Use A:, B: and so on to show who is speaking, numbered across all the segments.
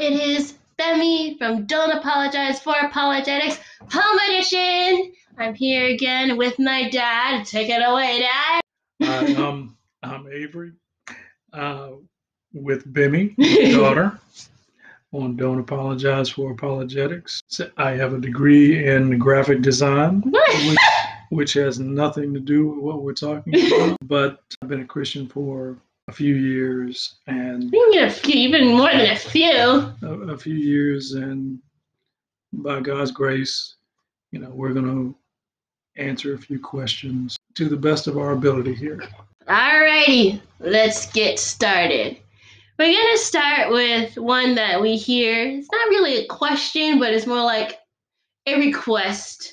A: it is Bemi from Don't Apologize for Apologetics Home Edition. I'm here again with my dad. Take it away, Dad.
B: Hi, um, I'm Avery uh, with Bimmy, daughter, on Don't Apologize for Apologetics. I have a degree in graphic design, which, which has nothing to do with what we're talking about, but I've been a Christian for a few years and
A: You can get a few, even more than a few.
B: a, a few years and by God's grace, you know, we're going to answer a few questions to the best of our ability here.
A: Alrighty, let's get started. We're gonna start with one that we hear. It's not really a question, but it's more like a request,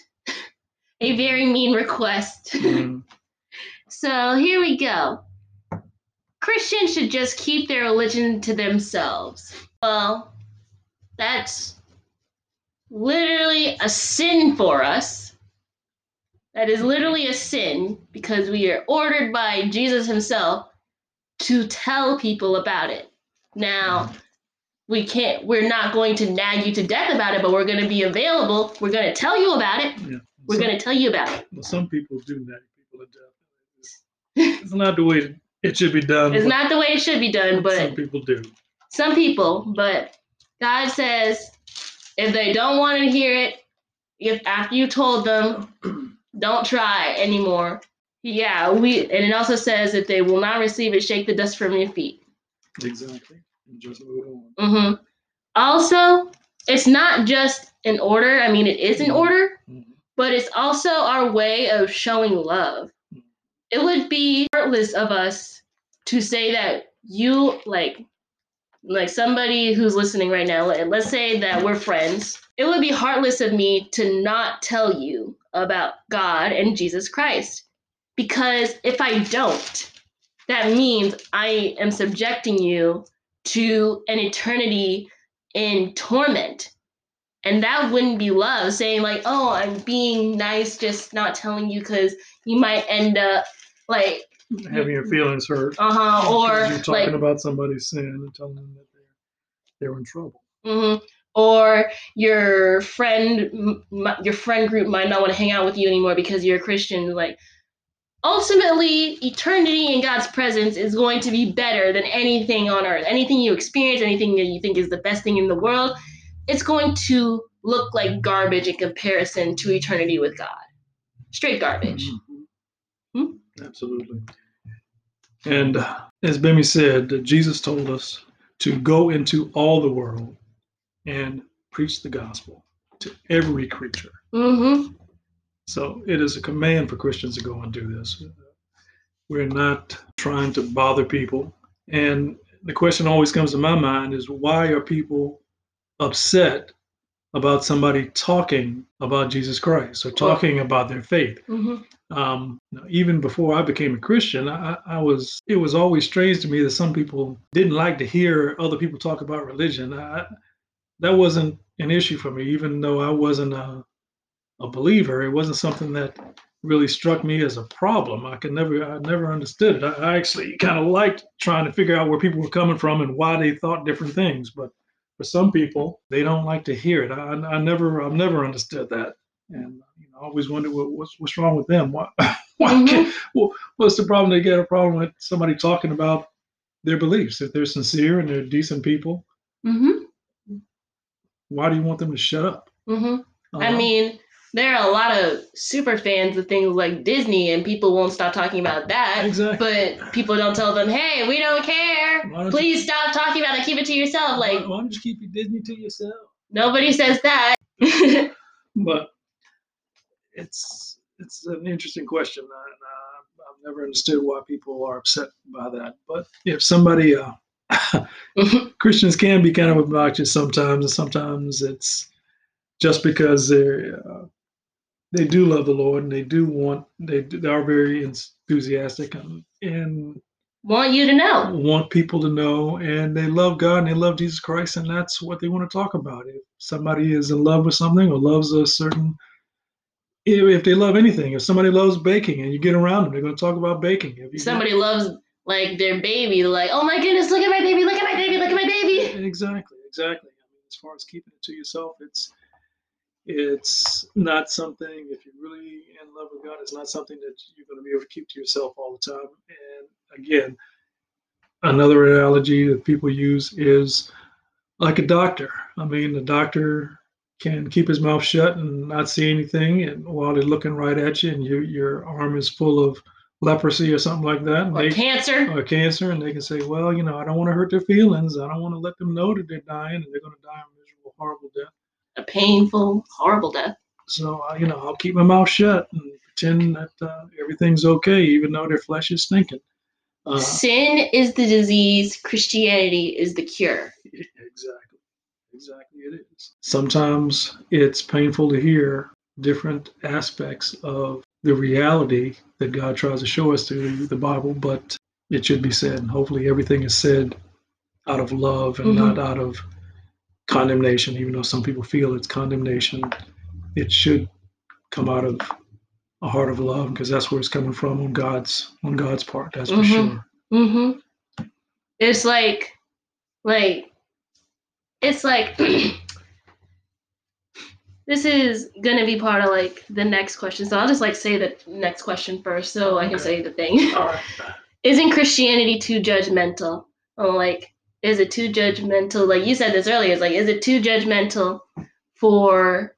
A: a very mean request.
B: Mm,
A: So here we go. Christians should just keep their religion to themselves. Well, that's literally a sin for us. That is literally a sin because we are ordered by Jesus himself to tell people about it. Now, we can't, we're not going to nag you to death about it, but we're going to be available. We're going to tell you about it.
B: yeah.
A: We're
B: Some-
A: going to tell you about it.
B: Well, some people do nag people to death. It's, it's not the way it should be done.
A: It's not the way it should be done, but
B: some people do.
A: some people, but God says if they don't want to hear it, if after you told them, don't try anymore. Yeah, we and it also says if they will not receive it, shake the dust from your feet.
B: Exactly. And just move on.
A: hmm Also, it's not just an order. I mean, it is an order,
B: Mhm.
A: but it's also our way of showing love. It would be heartless of us to say that you like like somebody who's listening right now, let- let's say that we're friends. It would be heartless of me to not tell you about God and Jesus Christ. Because if I don't, that means I am subjecting you to an eternity in torment. And that wouldn't be love, saying, like, oh, I'm being nice, just not telling you because you might end up like,
B: Having your feelings hurt.
A: uh huh, or
B: you're talking
A: like,
B: about somebody's sin and telling them that they're, they're in trouble.
A: hmm Or your friend, your friend group might not want to hang out with you anymore because you're a Christian. Like, ultimately, eternity in God's presence is going to be better than anything on earth. Anything you experience, anything that you think is the best thing in the world, it's going to look like garbage in comparison to eternity with God. Straight garbage.
B: Mhm.
A: Hmm?
B: Absolutely. And as Bimmy said, Jesus told us to go into all the world and preach the gospel to every creature.
A: Mm-hmm.
B: So it is a command for Christians to go and do this. We're not trying to bother people. And the question always comes to my mind is why are people upset about somebody talking about Jesus Christ or talking about their faith?
A: Mm-hmm.
B: Um, even before I became a Christian, I, I was it was always strange to me that some people didn't like to hear other people talk about religion. I, that wasn't an issue for me, even though I wasn't a, a believer. It wasn't something that really struck me as a problem. I could never I never understood it. I, I actually kind of liked trying to figure out where people were coming from and why they thought different things. But for some people, they don't like to hear it. I, I never I've never understood that and know, I always wonder what, what's what's wrong with them. Why, why
A: Mhm.
B: well, what's the problem? They get a problem with somebody talking about their beliefs. If they're sincere and they're decent people,
A: Mm-hmm.
B: why do you want them to shut up?
A: Mm-hmm. I
B: Um,
A: mean, there are a lot of super fans of things like Disney, and people won't stop talking about that.
B: exactly.
A: But people don't tell them, "Hey, we don't care.
B: Don't you-
A: Please stop talking about it. Keep it to yourself." Like
B: why, why don't you keep your Disney to yourself?
A: nobody says that.
B: But it's it's an interesting question, and uh, I've never understood why people are upset by that. But if somebody uh, Christians can be kind of obnoxious sometimes, and sometimes it's just because they're uh, they do love the Lord and they do want they, they are very enthusiastic and, and
A: Want you to know.
B: want people to know and they love God and they love Jesus Christ and that's what they want to talk about. If somebody is in love with something or loves a certain if, if they love anything, if somebody loves baking and you get around them, they're going to talk about baking. If you
A: Somebody loves like their baby, like, "Oh my goodness, look at my baby! Look at my baby! Look at my baby!"
B: Exactly, exactly. I mean, as far as keeping it to yourself, it's it's not something if you're really in love with God, it's not something that you're going to be able to keep to yourself all the time. And again, another analogy that people use is like a doctor. I mean, the doctor can keep his mouth shut and not see anything, and while they're looking right at you, and you, your arm is full of leprosy or something like that,
A: or
B: they,
A: cancer.
B: or cancer, and they can say, "Well, you know, I don't want to hurt their feelings. I don't want to let them know that they're dying, and they're going to die a miserable, horrible death."
A: A painful, horrible death.
B: So, uh, you know, I'll keep my mouth shut and pretend that uh, everything's okay, even though their flesh is stinking. Uh,
A: Sin is the disease. Christianity is the cure.
B: Exactly. Exactly, it is. Sometimes it's painful to hear different aspects of the reality that God tries to show us through the Bible, but it should be said. And hopefully, everything is said out of love and
A: Mhm.
B: not out of condemnation, even though some people feel it's condemnation. It should come out of a heart of love because that's where it's coming from on God's on God's part. That's for
A: Mhm.
B: sure.
A: Mm-hmm. It's like, like, it's like. this is gonna be part of like the next question, so I'll just like say the next question first, so I can
B: Okay.
A: say the thing.
B: All right.
A: Isn't Christianity too judgmental? Or like, is it too judgmental? Like you said this earlier, it's like, is it too judgmental for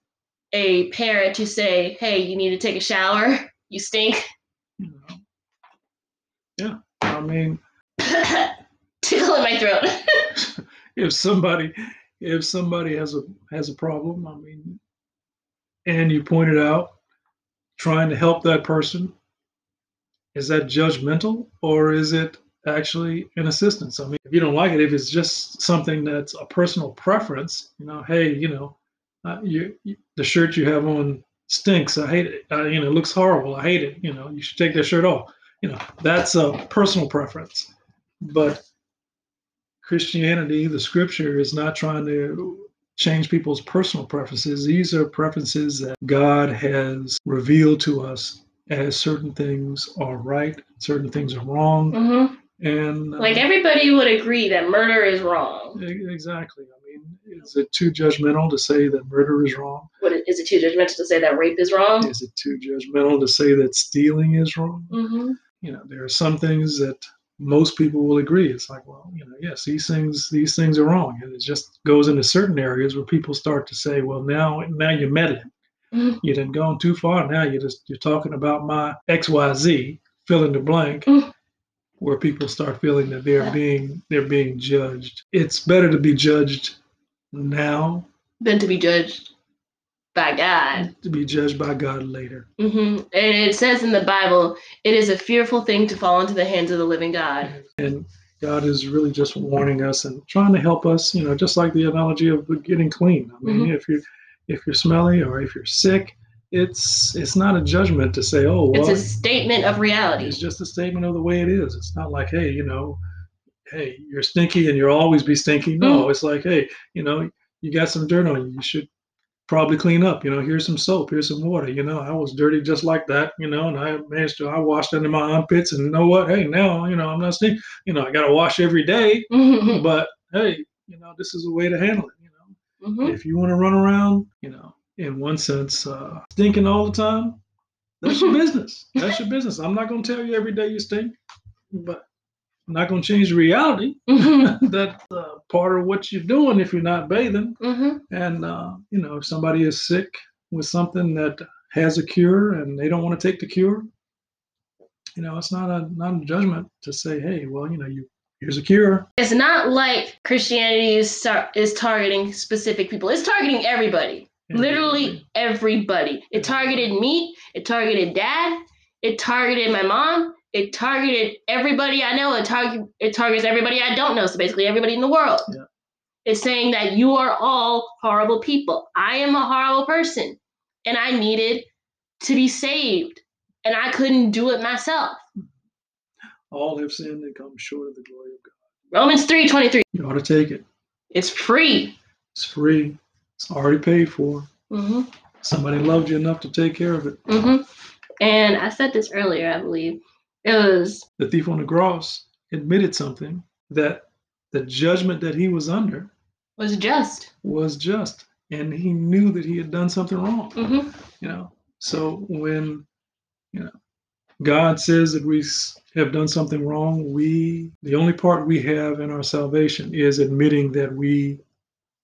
A: a parent to say, "Hey, you need to take a shower. You stink."
B: Yeah. I mean,
A: Tickle in my throat.
B: if somebody if somebody has a has a problem i mean and you point it out trying to help that person is that judgmental or is it actually an assistance? I mean if you don't like it if it's just something that's a personal preference you know hey you know uh, you the shirt you have on stinks. I hate it. Uh, you know it looks horrible. I hate it. You know you should take that shirt off. You know that's a personal preference. But Christianity, the scripture, is not trying to change people's personal preferences. These are preferences that God has revealed to us as certain things are right, certain things are wrong,
A: hmm
B: and uh,
A: Like everybody would agree that murder is wrong.
B: exactly. I mean, is it too judgmental to say that murder is wrong?
A: What is it too judgmental to say that rape is wrong?
B: Is it too judgmental to say that stealing is wrong?
A: hmm
B: you know there are some things that most people will agree. It's like well you know yes these things these things are wrong. And it just goes into certain areas where people start to say well now now you met it
A: Mhm.
B: you didn't gone too far. Now you're just you're talking about my xyz fill in the blank
A: Mm.
B: where people start feeling that they're being they're being judged. It's better to be judged now
A: Than to be judged by God.
B: to be judged by god later
A: hmm And it says in the Bible, it is a fearful thing to fall into the hands of the living God.
B: and God is really just warning us and trying to help us, you know, just like the analogy of getting clean. I mean, if you're if you're smelly or if you're sick, it's it's not a judgment to say, oh
A: It's a statement of reality.
B: it's just a statement of the way it is. It's not like, hey, you know, hey, you're stinky and you'll always be stinky. No, it's like, hey, you know, you got some dirt on you. You should probably clean up. You know, here's some soap, here's some water. You know, I was dirty just like that. You know, and I managed to I washed under my armpits, and you know what? Hey, now you know I'm not stinky. You know, I got to wash every day,
A: Mhm.
B: but hey, you know, this is a way to handle it. You know,
A: Mhm.
B: if you want to run around, you know, in one sense, uh, stinking all the time, that's your business. That's your business. I'm not going to tell you every day you stink, but I'm not going to change the reality.
A: Mhm.
B: That's uh, part of what you're doing if you're not bathing.
A: Mhm.
B: And, uh, you know, if somebody is sick with something that has a cure and they don't want to take the cure, you know, it's not a not a judgment to say, hey, well, you know, you here's a cure.
A: It's not like Christianity is tar- is targeting specific people. It's targeting everybody.
B: And
A: Literally everybody. It targeted me. It targeted dad. It targeted my mom. It targeted everybody I know. It target it targets everybody I don't know. So basically everybody in the world.
B: Yeah.
A: It's saying that you are all horrible people. I am a horrible person, and I needed to be saved, and I couldn't do it myself.
B: all have sinned and come short of the glory of God.
A: Romans three twenty three.
B: You ought to take it.
A: It's free.
B: It's free. It's already paid for.
A: hmm
B: Somebody loved you enough to take care of it.
A: hmm And I said this earlier, I believe.
B: The thief on the cross admitted something that the judgment that he was under
A: Was just.
B: was just, and he knew that he had done something wrong.
A: Mm-hmm.
B: You know, so when you know God says that we have done something wrong, we the only part we have in our salvation is admitting that we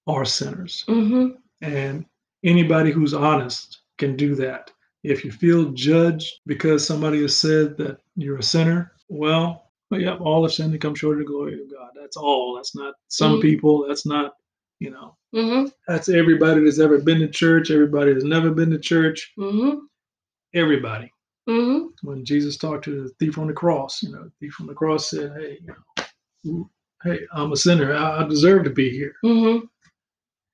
B: are sinners,
A: Mm-hmm.
B: and anybody who's honest can do that. If you feel judged because somebody has said that you're a sinner, well, yep, all have sinned and come short of the glory of God. That's all. That's not some
A: Mhm.
B: people. That's not, you know,
A: Mm-hmm.
B: that's everybody that's ever been to church, everybody that's never been to church,
A: Mm-hmm.
B: everybody.
A: Mm-hmm.
B: When Jesus talked to the thief on the cross, you know, the thief on the cross said, "Hey, you know, hey, I'm a sinner. I, I deserve to be here."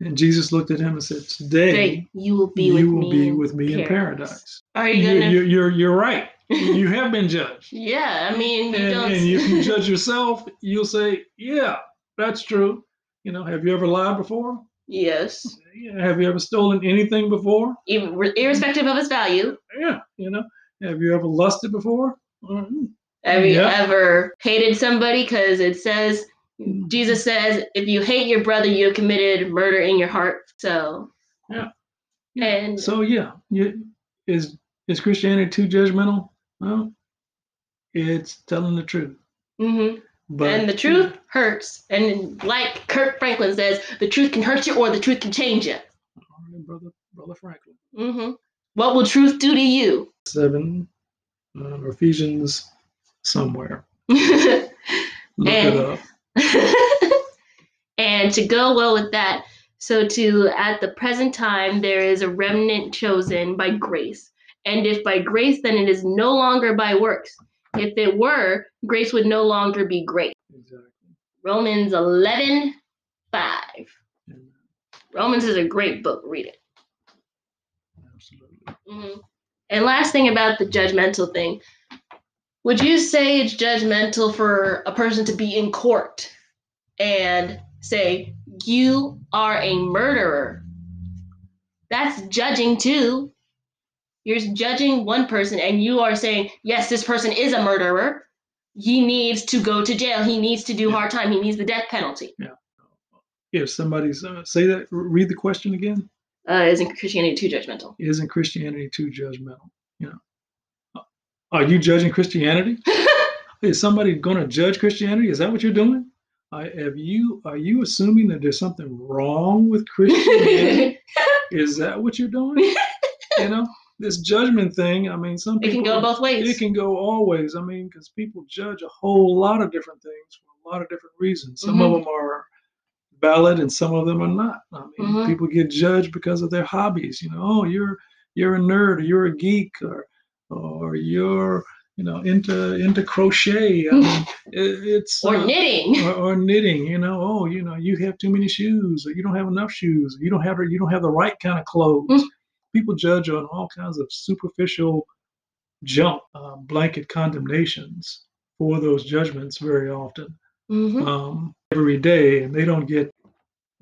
A: Mm-hmm.
B: And Jesus looked at him and said, "Today
A: you will be
B: you
A: with
B: will
A: me.
B: be
A: in
B: with me in paradise."
A: Are you
B: You,
A: gonna?
B: you, you're you're right. You have been judged.
A: yeah, I mean, you
B: and,
A: don't.
B: and if you judge yourself, you'll say, "Yeah, that's true." You know, have you ever lied before?
A: yes,
B: Have you ever stolen anything before?
A: even irrespective of its value.
B: Yeah. You know, have you ever lusted before? Mhm.
A: Have you
B: Yeah.
A: ever hated somebody? Because it says, Jesus says, if you hate your brother, you have committed murder in your heart. So,
B: Yeah.
A: and
B: So yeah, you, is is Christianity too judgmental? Well, it's telling the truth.
A: mhm.
B: But
A: and the truth hurts. And like Kirk Franklin says, the truth can hurt you or the truth can change you.
B: All right, brother, brother Franklin,
A: hmm What will truth do to you?
B: seven, uh, Ephesians, somewhere.
A: and
B: Look it up.
A: to go well with that, so to at the present time there is a remnant chosen by grace. And if by grace, then it is no longer by works. If it were, grace would no longer be grace.
B: Exactly.
A: Romans 11, 5.
B: Amen.
A: Romans is a great book. Read it.
B: Absolutely.
A: hmm And last thing about the judgmental thing, would you say it's judgmental for a person to be in court and say you are a murderer? That's judging too. You're judging one person, and you are saying yes, this person is a murderer. He needs to go to jail. He needs to do hard time. He needs the death penalty. Yeah.
B: If somebody's uh, say that, read the question again.
A: Uh, isn't Christianity too judgmental?
B: Isn't Christianity too judgmental? You know, are you judging Christianity? Is somebody going to judge Christianity? Is that what you're doing? Uh, have you are you assuming that there's something wrong with Christianity? Is that what you're doing? you know, this judgment thing. I mean, some people it
A: can go both ways.
B: It can go always. I mean, because people judge a whole lot of different things for a lot of different reasons. Some of
A: Mhm.
B: them are valid, and some of them are not. I mean,
A: Mhm.
B: people get judged because of their hobbies. You know, oh, you're you're a nerd, or you're a geek, or or you're you know into into crochet. I mean, it, it's
A: or
B: uh,
A: knitting.
B: or, or knitting, you know, oh, you know, you have too many shoes, or you don't have enough shoes, you don't have you don't have the right kind of clothes.
A: Mm.
B: People judge on all kinds of superficial jump uh, blanket condemnations for those judgments very often,
A: Mhm.
B: um, every day, and they don't get.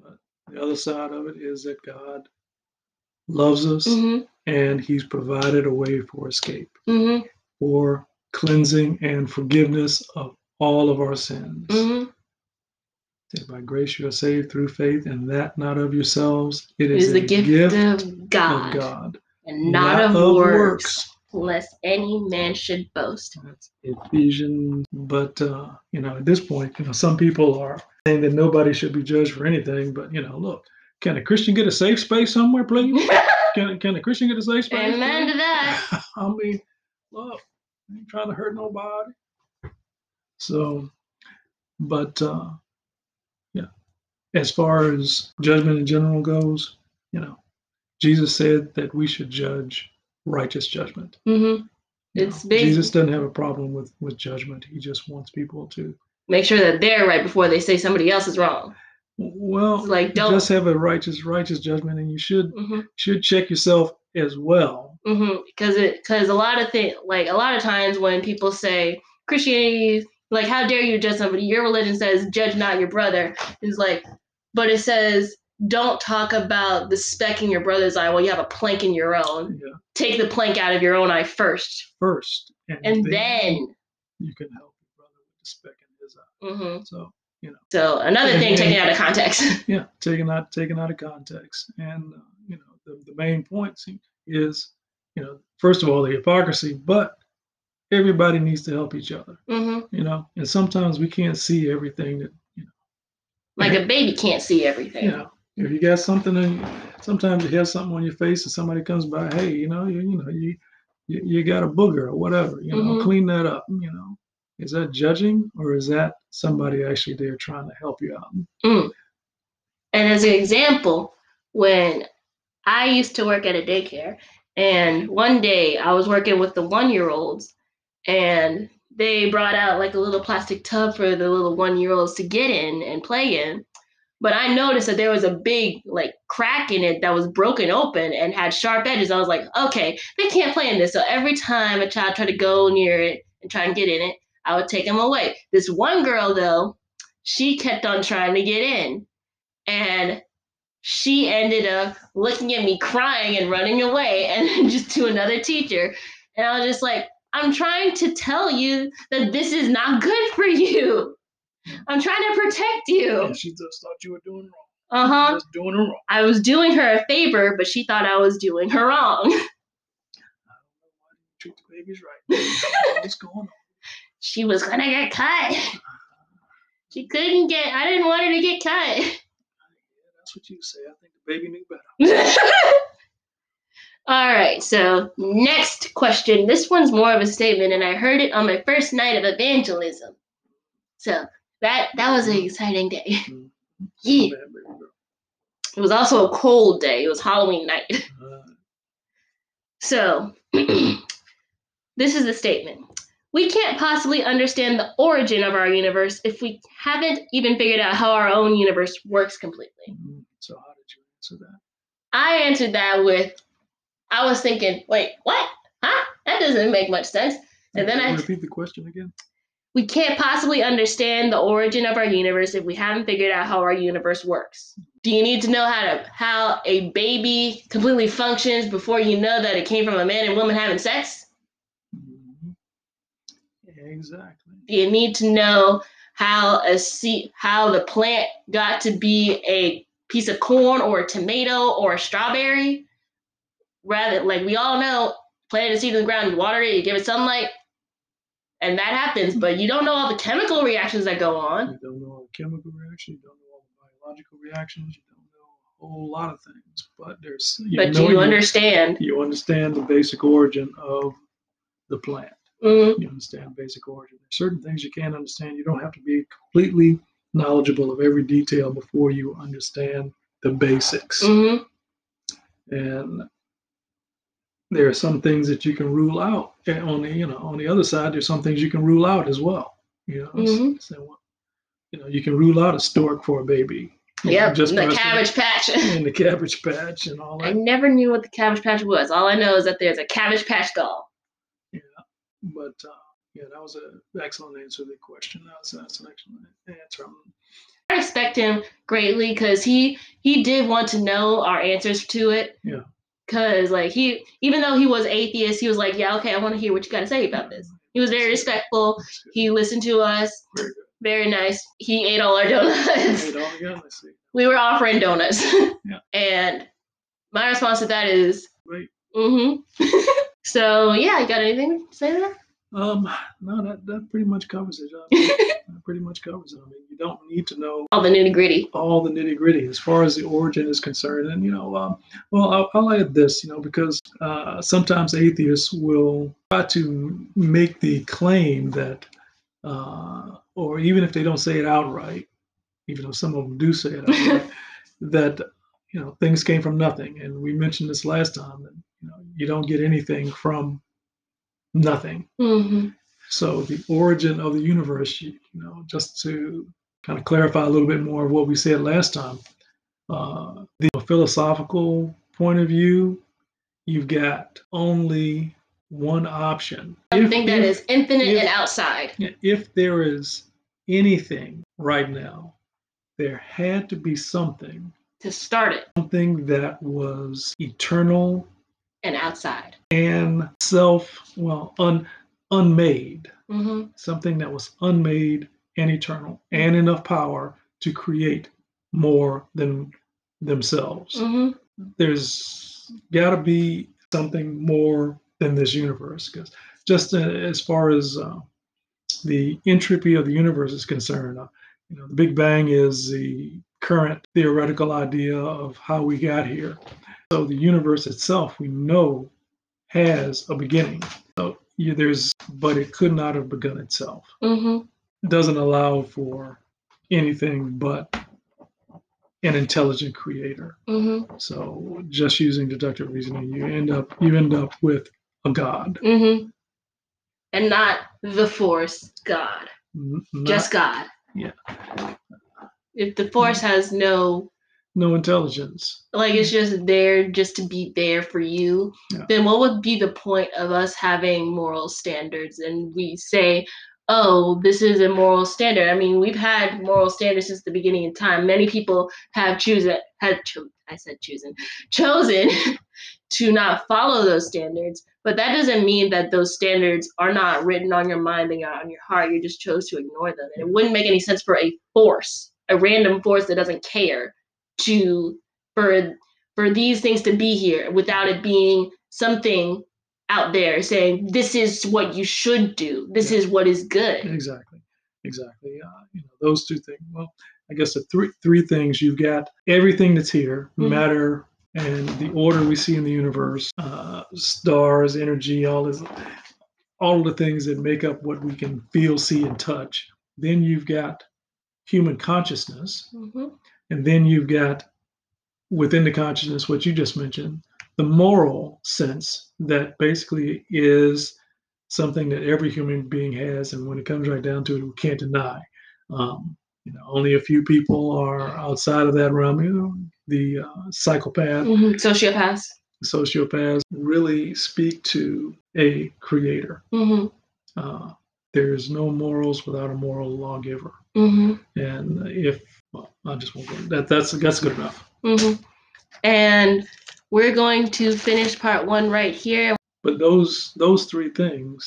B: uh, the other side of it is that God loves us,
A: Mhm.
B: and He's provided a way for escape,
A: Mhm.
B: for cleansing and forgiveness of all of our sins.
A: Mhm.
B: That by grace you are saved through faith, and that not of yourselves. It
A: It
B: is,
A: the gift, of, God,
B: of God,
A: and not, of, works, lest any man should boast.
B: That's Ephesians. But uh, you know, at this point, you know, some people are saying that nobody should be judged for anything. But you know, look, can a Christian get a safe space somewhere, please? Can can a Christian get a safe space?
A: Amen
B: please?
A: to that.
B: I mean, look, I ain't trying to hurt nobody. So, but uh, yeah, as far as judgment in general goes, you know, Jesus said that we should judge righteous judgment.
A: hmm It's
B: know, Jesus doesn't have a problem with with judgment. He just wants people to
A: Make sure that they're right before they say somebody else is wrong.
B: Well,
A: It's like, don't-
B: just have a righteous righteous judgment, and you should
A: hmm
B: should check yourself as well.
A: hmm Because it because a lot of things like a lot of times when people say Christianity, like how dare you judge somebody? Your religion says judge not your brother. It's like, but it says don't talk about the speck in your brother's eye while you have a plank in your own.
B: Yeah,
A: Take the plank out of your own eye first,
B: first,
A: and then.
B: you can help your brother with the speck in his eye.
A: hmm
B: So You know.
A: So another
B: And-
A: thing
B: and-
A: taken out of context.
B: Yeah, taken out taken out of context, and uh, you know the, the main point is you know first of all the hypocrisy, but everybody needs to help each other.
A: hmm
B: You know, and sometimes we can't see everything that you know.
A: Like a baby can't see everything.
B: You know, if you got something, in, sometimes you have something on your face, and somebody comes by, hey, you know, you, you know, you, you you got a booger or whatever, you know,
A: Mhm.
B: clean that up. You know, is that judging or is that somebody actually there trying to help you out? Mm.
A: And as an example, when I used to work at a daycare, and one day I was working with the one year olds, and they brought out like a little plastic tub for the little one year olds to get in and play in. But I noticed that there was a big like crack in it that was broken open and had sharp edges. I was like, okay, they can't play in this. So every time a child tried to go near it and try and get in it, I would take them away. This one girl though, she kept on trying to get in and she ended up looking at me crying and running away and just to another teacher and i was just like i'm trying to tell you that this is not good for you i'm trying to protect you
B: And she just thought you were doing wrong.
A: uh-huh
B: doing her wrong.
A: i was doing her a favor but she thought i was doing her wrong
B: treat the babies right. What's going on?
A: She was gonna get cut she couldn't get i didn't want her to get cut Yeah,
B: That's what you say. I think the baby knew better.
A: All right, so next question. This one's more of a statement, and I heard it on my first night of evangelism. So that that was an exciting day.
B: Mhm.
A: Yeah.
B: Bad baby girl.
A: It was also a cold day. It was Halloween night.
B: Uh,
A: So this is the statement. We can't possibly understand the origin of our universe if we haven't even figured out how our own universe works completely.
B: mhm. so how did you answer that?
A: I answered that with, I was thinking, wait, what? Huh? That doesn't make much sense. And then I
B: repeat the question again.
A: we can't possibly understand the origin of our universe if we haven't figured out how our universe works. Do you need to know how to how a baby completely functions before you know that it came from a man and woman having sex?
B: Exactly.
A: Do you need to know how a seed how the plant got to be a piece of corn or a tomato or a strawberry? Rather like we all know, plant a seed in the ground, you water it, you give it sunlight, and that happens, but you don't know all the chemical reactions that go on.
B: You don't know all the chemical reactions. You don't know all the biological reactions. You don't know a whole lot of things. But there's you
A: but you understand.
B: you understand the basic origin of the plant.
A: Mm,
B: You understand basic origin. There's certain things you can't understand. You don't have to be completely knowledgeable of every detail before you understand the basics.
A: mhm.
B: And there are some things that you can rule out. And on the you know on the other side, there's some things you can rule out as well. You know,
A: Mhm.
B: so, you know you can rule out a stork for a baby.
A: Yeah,
B: just
A: the cabbage patch.
B: and the cabbage patch and all that.
A: I never knew what the cabbage patch was. All I know is that there's a cabbage patch doll.
B: But uh, yeah, that was an excellent answer to the question. That's, that's an excellent answer.
A: I respect him greatly because he he did want to know our answers to it.
B: Yeah.
A: Cause like he even though he was atheist, he was like, yeah, okay, I want to hear what you got to say about this. He was very respectful. He listened to us.
B: Very good.
A: Very nice. He ate all our donuts.
B: Hey, dog, again, let's see.
A: we were offering donuts.
B: Yeah.
A: And my response to that is,
B: Great.
A: mm-hmm. so yeah, you got anything to say to that?
B: Um, no, that, that pretty much covers it. That pretty much covers it. I mean, you don't need to know
A: All the nitty gritty.
B: all the nitty gritty as far as the origin is concerned. And, you know, um, well, I'll, I'll add this, you know, because uh, sometimes atheists will try to make the claim that, uh, or even if they don't say it outright, even though some of them do say it outright, that, you know, things came from nothing. And we mentioned this last time that, you know, you don't get anything from nothing.
A: Mm-hmm.
B: So the origin of the universe, you, you know, just to kind of clarify a little bit more of what we said last time, uh, the philosophical point of view, you've got only one option. If-
A: Something that
B: if-
A: is infinite
B: if-
A: and outside.
B: if there is anything right now, there had to be something,
A: To start it
B: something that was eternal
A: and outside.
B: and self, well, un, unmade.
A: Mm-hmm.
B: something that was unmade and eternal and enough power to create more than themselves.
A: hmm
B: There's got to be something more than this universe because just uh, as far as uh, the entropy of the universe is concerned, uh, you know, the Big Bang is the current theoretical idea of how we got here. So the universe itself, we know, has a beginning. So yeah, there's, but it could not have begun itself.
A: hmm
B: It doesn't allow for anything but an intelligent creator.
A: hmm
B: So just using deductive reasoning, you end up you end up with a god,
A: hmm And not the force, God.
B: Not-
A: Just God.
B: yeah.
A: If the force has no
B: no intelligence.
A: like it's just there just to be there for you.
B: Yeah.
A: then what would be the point of us having moral standards? And we say oh this is a moral standard. I mean we've had moral standards since the beginning of time. Many people have chosen had cho- i said chosen chosen to not follow those standards. But that doesn't mean that those standards are not written on your mind and on your heart. You just chose to ignore them. And it wouldn't make any sense for a force a random force that doesn't care to for for these things to be here without it being something out there saying this is what you should do this
B: Yeah.
A: is what is good
B: Exactly, exactly. Uh, you know those two things. Well, I guess the three three things you've got everything that's here,
A: Mhm.
B: matter and the order we see in the universe, uh, stars, energy, all this, all of the things that make up what we can feel, see, and touch. Then you've got human consciousness,
A: Mhm.
B: And then you've got within the consciousness what you just mentioned, the moral sense that basically is something that every human being has, and when it comes right down to it, we can't deny. Um, you know, only a few people are outside of that realm. You know, the uh, psychopath,
A: Mhm. sociopaths
B: sociopaths really speak to a creator.
A: hmm
B: Uh, there's no morals without a moral lawgiver.
A: hmm
B: And if well, I just won't go. That that's that's good enough.
A: hmm and we're going to finish part one right here
B: But those those three things